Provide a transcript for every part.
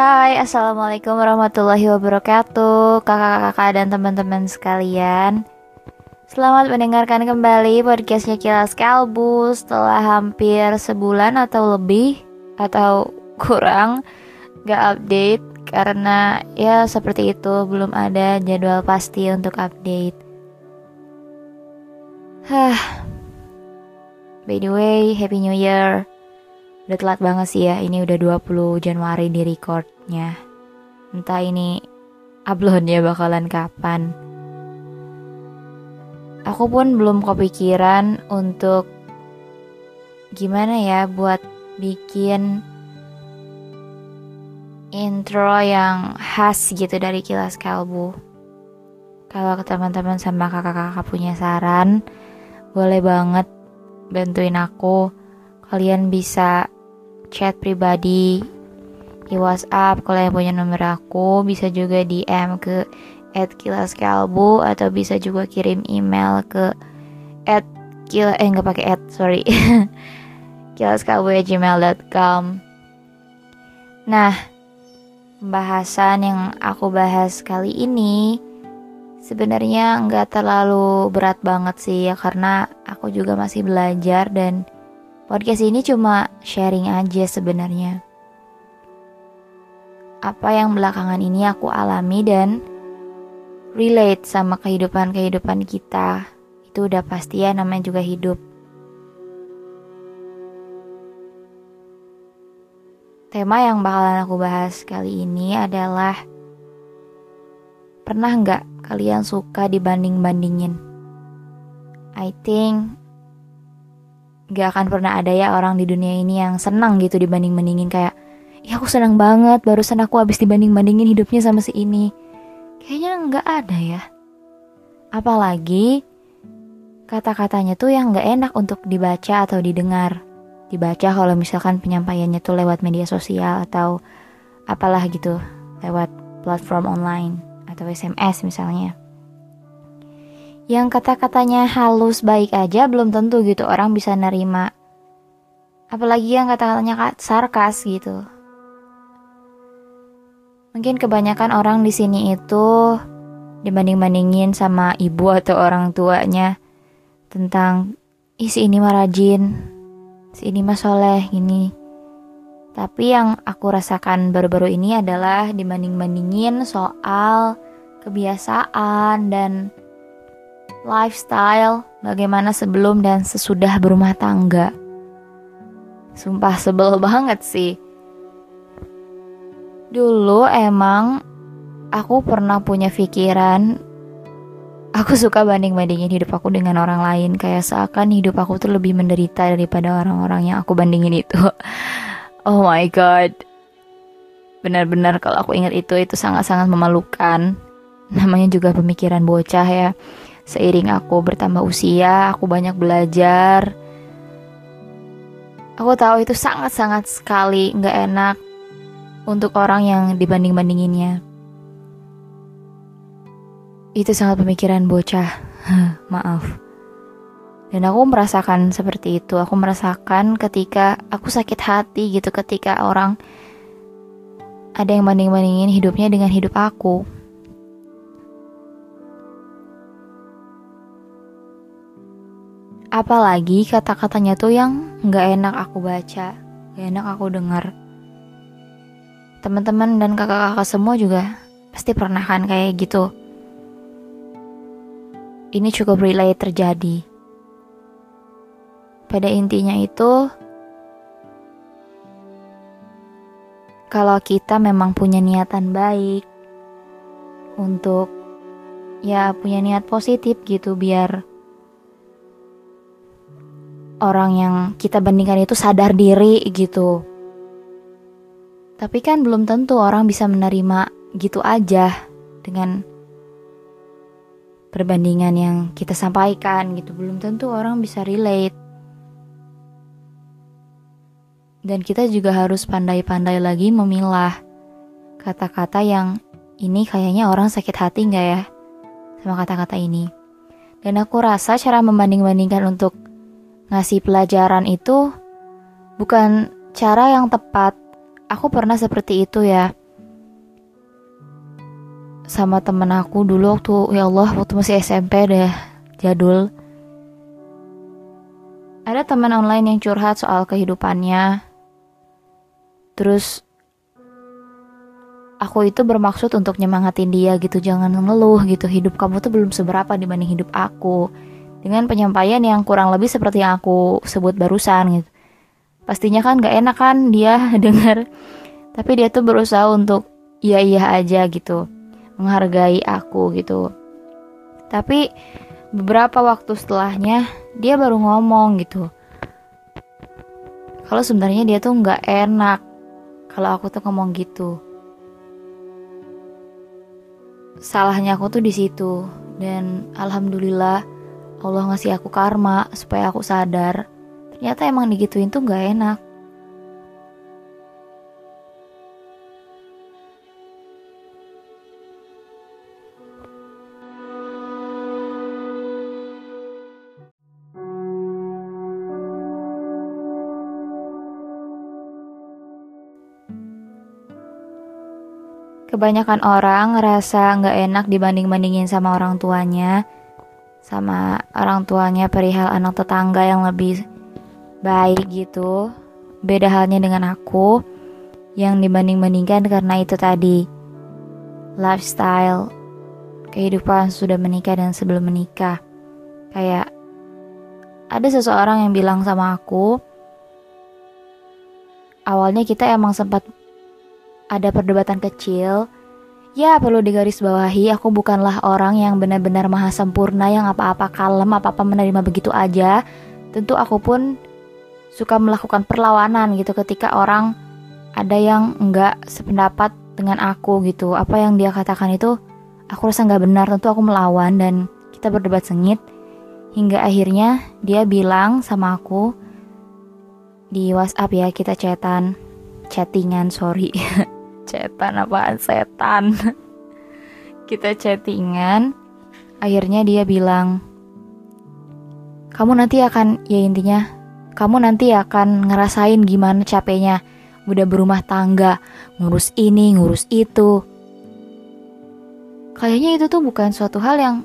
Hai, Assalamualaikum warahmatullahi wabarakatuh Kakak-kakak dan teman-teman sekalian. Selamat mendengarkan kembali podcastnya Kilas Kalbu Setelah hampir sebulan atau lebih Atau kurang Gak update Karena ya seperti itu Belum ada jadwal pasti untuk update. Hah. By the way, Happy New Year Udah telat banget sih ya, ini udah 20 Januari di recordnya. Entah ini uploadnya bakalan kapan. Aku pun belum kepikiran untuk gimana ya buat bikin intro yang khas gitu dari kilas kalbu. Kalau teman-teman sama kakak-kakak punya saran, boleh banget bantuin aku. Kalian bisa chat pribadi. Di WhatsApp kalau yang punya nomor aku bisa juga DM ke at kilaskalbu atau bisa juga kirim email ke at kila eh nggak pakai at sorry. kilaskalbu@gmail.com nah pembahasan yang aku bahas kali ini sebenarnya nggak terlalu berat banget sih ya karena aku juga masih belajar dan Podcast ini cuma sharing aja sebenarnya. Apa yang belakangan ini aku alami dan relate sama kehidupan-kehidupan kita. Itu udah pasti ya namanya juga hidup. Tema yang bakalan aku bahas kali ini adalah Pernah nggak kalian suka dibanding-bandingin? I think gak akan pernah ada ya orang di dunia ini yang senang gitu dibanding-bandingin kayak ya aku senang banget barusan aku habis dibanding-bandingin hidupnya sama si ini. Kayaknya nggak ada ya. Apalagi kata-katanya tuh yang nggak enak untuk dibaca atau didengar. Dibaca kalau misalkan penyampaiannya tuh lewat media sosial atau apalah gitu lewat platform online atau SMS misalnya yang kata-katanya halus baik aja belum tentu gitu orang bisa nerima. Apalagi yang kata-katanya sarkas gitu. Mungkin kebanyakan orang di sini itu dibanding-bandingin sama ibu atau orang tuanya tentang isi ini mah rajin, si ini mah soleh gini. Tapi yang aku rasakan baru-baru ini adalah dibanding-bandingin soal kebiasaan dan lifestyle, bagaimana sebelum dan sesudah berumah tangga. Sumpah sebel banget sih. Dulu emang aku pernah punya pikiran aku suka banding-bandingin hidup aku dengan orang lain kayak seakan hidup aku tuh lebih menderita daripada orang-orang yang aku bandingin itu. Oh my god. Benar-benar kalau aku ingat itu itu sangat-sangat memalukan. Namanya juga pemikiran bocah ya. Seiring aku bertambah usia, aku banyak belajar. Aku tahu itu sangat-sangat sekali nggak enak untuk orang yang dibanding-bandinginnya. Itu sangat pemikiran bocah, maaf. Dan aku merasakan seperti itu. Aku merasakan ketika aku sakit hati gitu ketika orang ada yang banding-bandingin hidupnya dengan hidup aku. Apalagi kata-katanya tuh yang nggak enak aku baca, nggak enak aku dengar. Teman-teman dan kakak-kakak semua juga pasti pernah kan kayak gitu. Ini cukup relate terjadi. Pada intinya itu, kalau kita memang punya niatan baik untuk ya punya niat positif gitu biar orang yang kita bandingkan itu sadar diri gitu. Tapi kan belum tentu orang bisa menerima gitu aja dengan perbandingan yang kita sampaikan gitu. Belum tentu orang bisa relate. Dan kita juga harus pandai-pandai lagi memilah kata-kata yang ini kayaknya orang sakit hati nggak ya sama kata-kata ini. Dan aku rasa cara membanding-bandingkan untuk ngasih pelajaran itu bukan cara yang tepat. Aku pernah seperti itu ya. sama temen aku dulu waktu ya Allah waktu masih SMP deh jadul ada teman online yang curhat soal kehidupannya terus aku itu bermaksud untuk nyemangatin dia gitu jangan ngeluh gitu hidup kamu tuh belum seberapa dibanding hidup aku dengan penyampaian yang kurang lebih seperti yang aku sebut barusan gitu pastinya kan gak enak kan dia dengar tapi dia tuh berusaha untuk iya iya aja gitu menghargai aku gitu. Tapi beberapa waktu setelahnya dia baru ngomong gitu. Kalau sebenarnya dia tuh nggak enak kalau aku tuh ngomong gitu. Salahnya aku tuh di situ dan alhamdulillah Allah ngasih aku karma supaya aku sadar ternyata emang digituin tuh nggak enak. Kebanyakan orang ngerasa nggak enak dibanding-bandingin sama orang tuanya, sama orang tuanya perihal anak tetangga yang lebih baik gitu. Beda halnya dengan aku yang dibanding-bandingkan karena itu tadi lifestyle kehidupan sudah menikah dan sebelum menikah. Kayak ada seseorang yang bilang sama aku, awalnya kita emang sempat ada perdebatan kecil. Ya, perlu digarisbawahi, aku bukanlah orang yang benar-benar maha sempurna yang apa-apa kalem, apa-apa menerima begitu aja. Tentu aku pun suka melakukan perlawanan gitu ketika orang ada yang enggak sependapat dengan aku gitu. Apa yang dia katakan itu aku rasa nggak benar, tentu aku melawan dan kita berdebat sengit. Hingga akhirnya dia bilang sama aku di WhatsApp ya kita chatan, chattingan sorry. Cetan apaan? Setan. Kita chattingan Akhirnya dia bilang Kamu nanti akan Ya intinya Kamu nanti akan ngerasain gimana capeknya. Udah berumah tangga Ngurus ini ngurus itu. Kayaknya itu tuh bukan suatu hal yang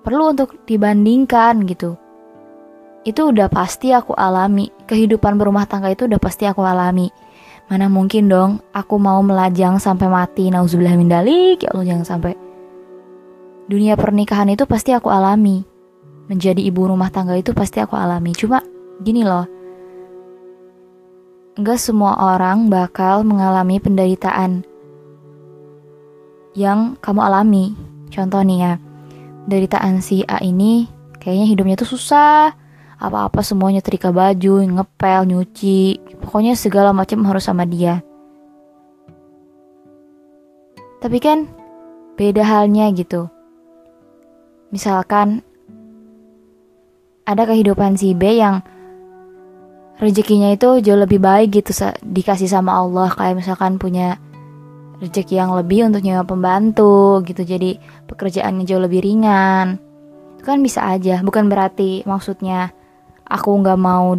Perlu untuk dibandingkan gitu. Itu udah pasti aku alami. Kehidupan berumah tangga itu udah pasti aku alami Mana mungkin dong aku mau melajang sampai mati. Nauzubillah min dalik. Ya Allah jangan sampai. Dunia pernikahan itu pasti aku alami. Menjadi ibu rumah tangga itu pasti aku alami. Cuma gini loh. Enggak semua orang bakal mengalami penderitaan yang kamu alami. Contoh nih ya. Penderitaan si A ini kayaknya hidupnya tuh susah apa-apa semuanya terika baju, ngepel, nyuci, pokoknya segala macam harus sama dia. Tapi kan beda halnya gitu. Misalkan ada kehidupan si B yang rezekinya itu jauh lebih baik gitu dikasih sama Allah kayak misalkan punya rezeki yang lebih untuk nyewa pembantu gitu jadi pekerjaannya jauh lebih ringan itu kan bisa aja bukan berarti maksudnya aku nggak mau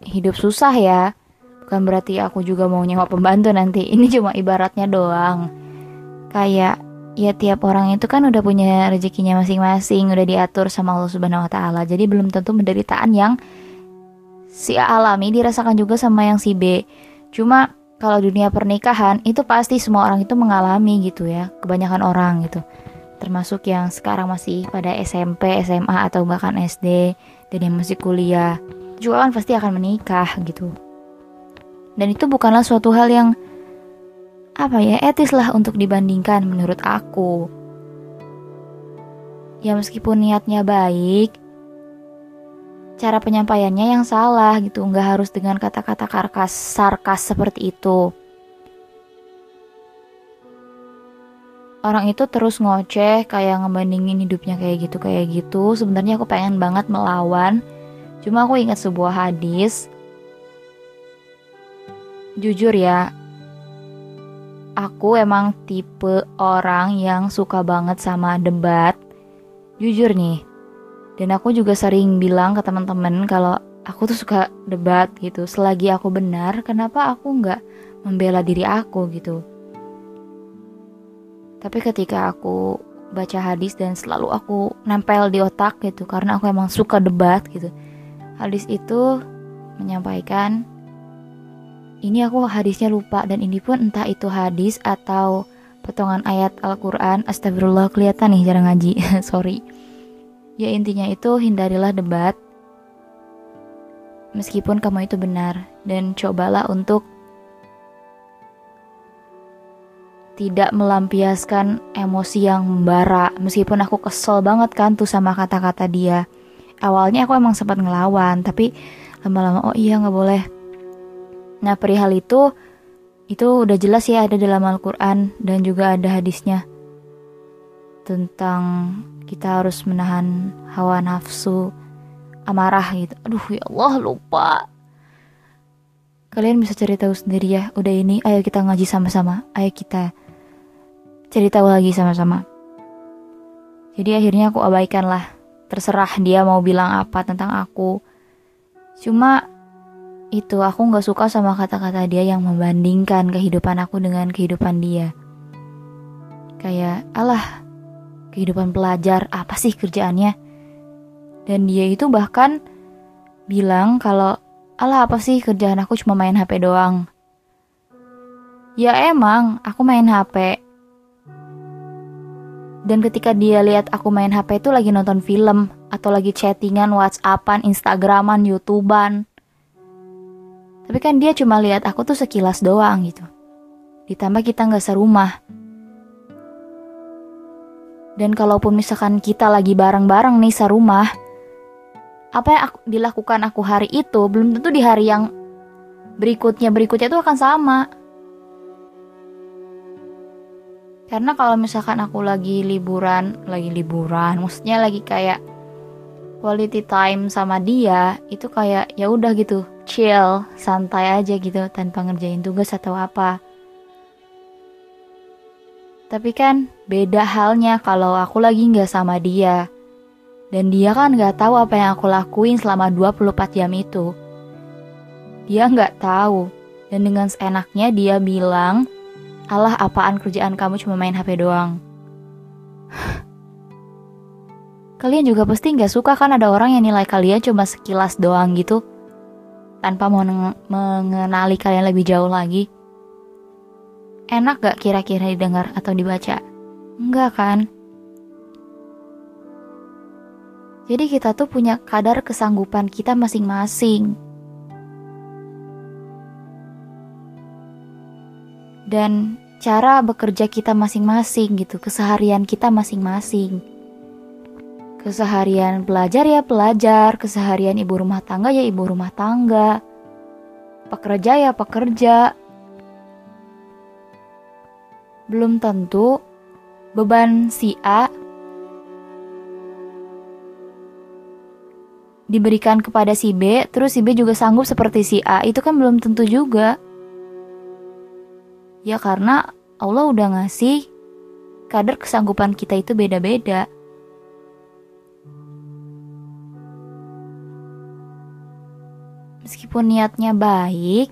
hidup susah ya. Bukan berarti aku juga mau nyewa pembantu nanti. Ini cuma ibaratnya doang. Kayak ya tiap orang itu kan udah punya rezekinya masing-masing udah diatur sama Allah Subhanahu Wa Taala. Jadi belum tentu penderitaan yang si A alami dirasakan juga sama yang si B. Cuma kalau dunia pernikahan itu pasti semua orang itu mengalami gitu ya. Kebanyakan orang gitu. Termasuk yang sekarang masih pada SMP, SMA atau bahkan SD dan yang masih kuliah juga kan pasti akan menikah gitu. Dan itu bukanlah suatu hal yang apa ya etis lah untuk dibandingkan menurut aku. Ya meskipun niatnya baik cara penyampaiannya yang salah gitu. Nggak harus dengan kata-kata karkas sarkas seperti itu orang itu terus ngoceh kayak ngebandingin hidupnya kayak gitu kayak gitu. Sebenarnya aku pengen banget melawan. Cuma aku ingat sebuah hadis. Jujur ya aku emang tipe orang yang suka banget sama debat. Jujur nih dan aku juga sering bilang ke teman-teman kalau aku tuh suka debat gitu. Selagi aku benar kenapa aku nggak membela diri aku gitu Tapi ketika aku baca hadis dan selalu aku nempel di otak gitu karena aku emang suka debat gitu. Hadis itu menyampaikan ini aku hadisnya lupa dan ini pun entah itu hadis atau potongan ayat Al-Quran Astagfirullah kelihatan nih jarang ngaji sorry ya intinya itu hindarilah debat meskipun kamu itu benar dan cobalah untuk tidak melampiaskan emosi yang membara meskipun aku kesel banget kan tuh sama kata-kata dia awalnya aku emang sempat ngelawan tapi lama-lama oh iya nggak boleh Nah perihal itu itu udah jelas ya ada dalam Al-Quran dan juga ada hadisnya tentang kita harus menahan hawa nafsu amarah gitu. Aduh ya Allah lupa. Kalian bisa cari tahu sendiri ya. Udah ini ayo kita ngaji sama-sama. Ayo kita cari tahu lagi sama-sama. Jadi akhirnya aku abaikan lah. Terserah dia mau bilang apa tentang aku. Cuma itu aku nggak suka sama kata-kata dia yang membandingkan kehidupan aku dengan kehidupan dia. Kayak, alah, kehidupan pelajar apa sih kerjaannya? Dan dia itu bahkan bilang kalau, alah apa sih kerjaan aku cuma main HP doang. Ya emang, aku main HP. Dan ketika dia lihat aku main HP itu lagi nonton film, atau lagi chattingan, whatsappan, instagraman, youtuban, tapi kan dia cuma lihat aku tuh sekilas doang gitu. Ditambah kita nggak serumah. Dan kalaupun misalkan kita lagi bareng-bareng nih serumah, apa yang aku, dilakukan aku hari itu belum tentu di hari yang berikutnya berikutnya itu akan sama. Karena kalau misalkan aku lagi liburan, lagi liburan, maksudnya lagi kayak quality time sama dia, itu kayak ya udah gitu, chill, santai aja gitu tanpa ngerjain tugas atau apa. Tapi kan beda halnya kalau aku lagi nggak sama dia. Dan dia kan nggak tahu apa yang aku lakuin selama 24 jam itu. Dia nggak tahu. Dan dengan seenaknya dia bilang, Allah apaan kerjaan kamu cuma main HP doang. Kalian juga pasti nggak suka kan ada orang yang nilai kalian cuma sekilas doang gitu tanpa mau mengenali kalian lebih jauh lagi? Enak gak kira-kira didengar atau dibaca? Enggak kan? Jadi kita tuh punya kadar kesanggupan kita masing-masing. Dan cara bekerja kita masing-masing gitu, keseharian kita masing-masing. Keseharian pelajar ya pelajar, keseharian ibu rumah tangga ya ibu rumah tangga. Pekerja ya pekerja. Belum tentu beban si A diberikan kepada si B, terus si B juga sanggup seperti si A. Itu kan belum tentu juga. Ya karena Allah udah ngasih kadar kesanggupan kita itu beda-beda. meskipun niatnya baik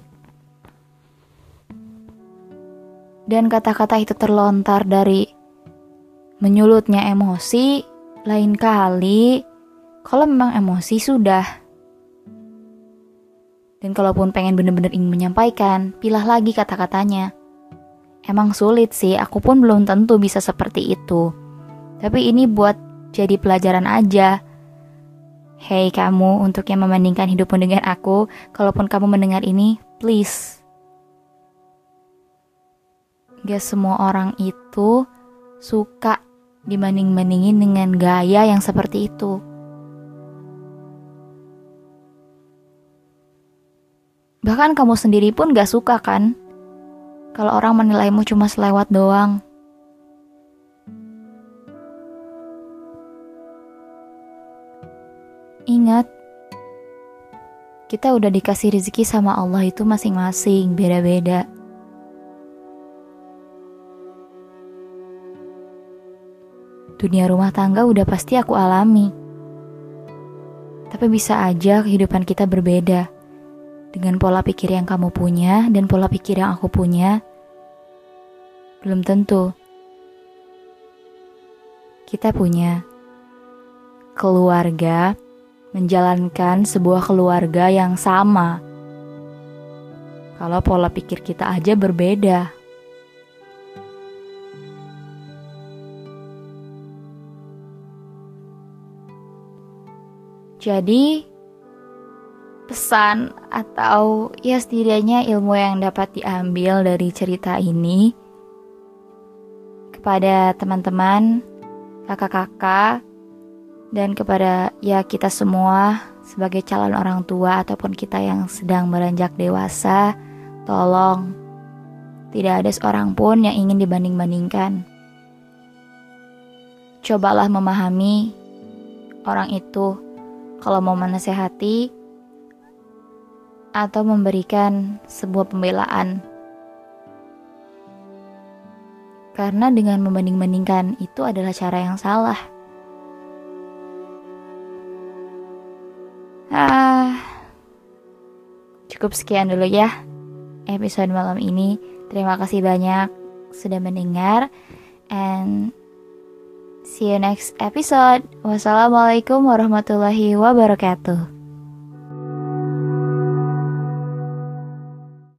dan kata-kata itu terlontar dari menyulutnya emosi, lain kali kalau memang emosi sudah. Dan kalaupun pengen bener-bener ingin menyampaikan, pilah lagi kata-katanya. Emang sulit sih, aku pun belum tentu bisa seperti itu. Tapi ini buat jadi pelajaran aja. Hei kamu untuk yang membandingkan hidupmu dengan aku, kalaupun kamu mendengar ini, please. Gak semua orang itu suka dibanding-bandingin dengan gaya yang seperti itu. Bahkan kamu sendiri pun gak suka kan? Kalau orang menilaimu cuma selewat doang. Ingat, kita udah dikasih rezeki sama Allah itu masing-masing, beda-beda. Dunia rumah tangga udah pasti aku alami. Tapi bisa aja kehidupan kita berbeda. Dengan pola pikir yang kamu punya dan pola pikir yang aku punya, belum tentu. kita punya keluarga, menjalankan sebuah keluarga yang sama. Kalau pola pikir kita aja berbeda. Jadi, pesan atau ya setidaknya ilmu yang dapat diambil dari cerita ini kepada teman-teman, kakak-kakak, dan kepada ya kita semua sebagai calon orang tua ataupun kita yang sedang beranjak dewasa, tolong tidak ada seorang pun yang ingin dibanding-bandingkan. Cobalah memahami orang itu kalau mau menasehati atau memberikan sebuah pembelaan. Karena dengan membanding-bandingkan itu adalah cara yang salah. Ah, cukup sekian dulu ya episode malam ini. Terima kasih banyak sudah mendengar and see you next episode. Wassalamualaikum warahmatullahi wabarakatuh.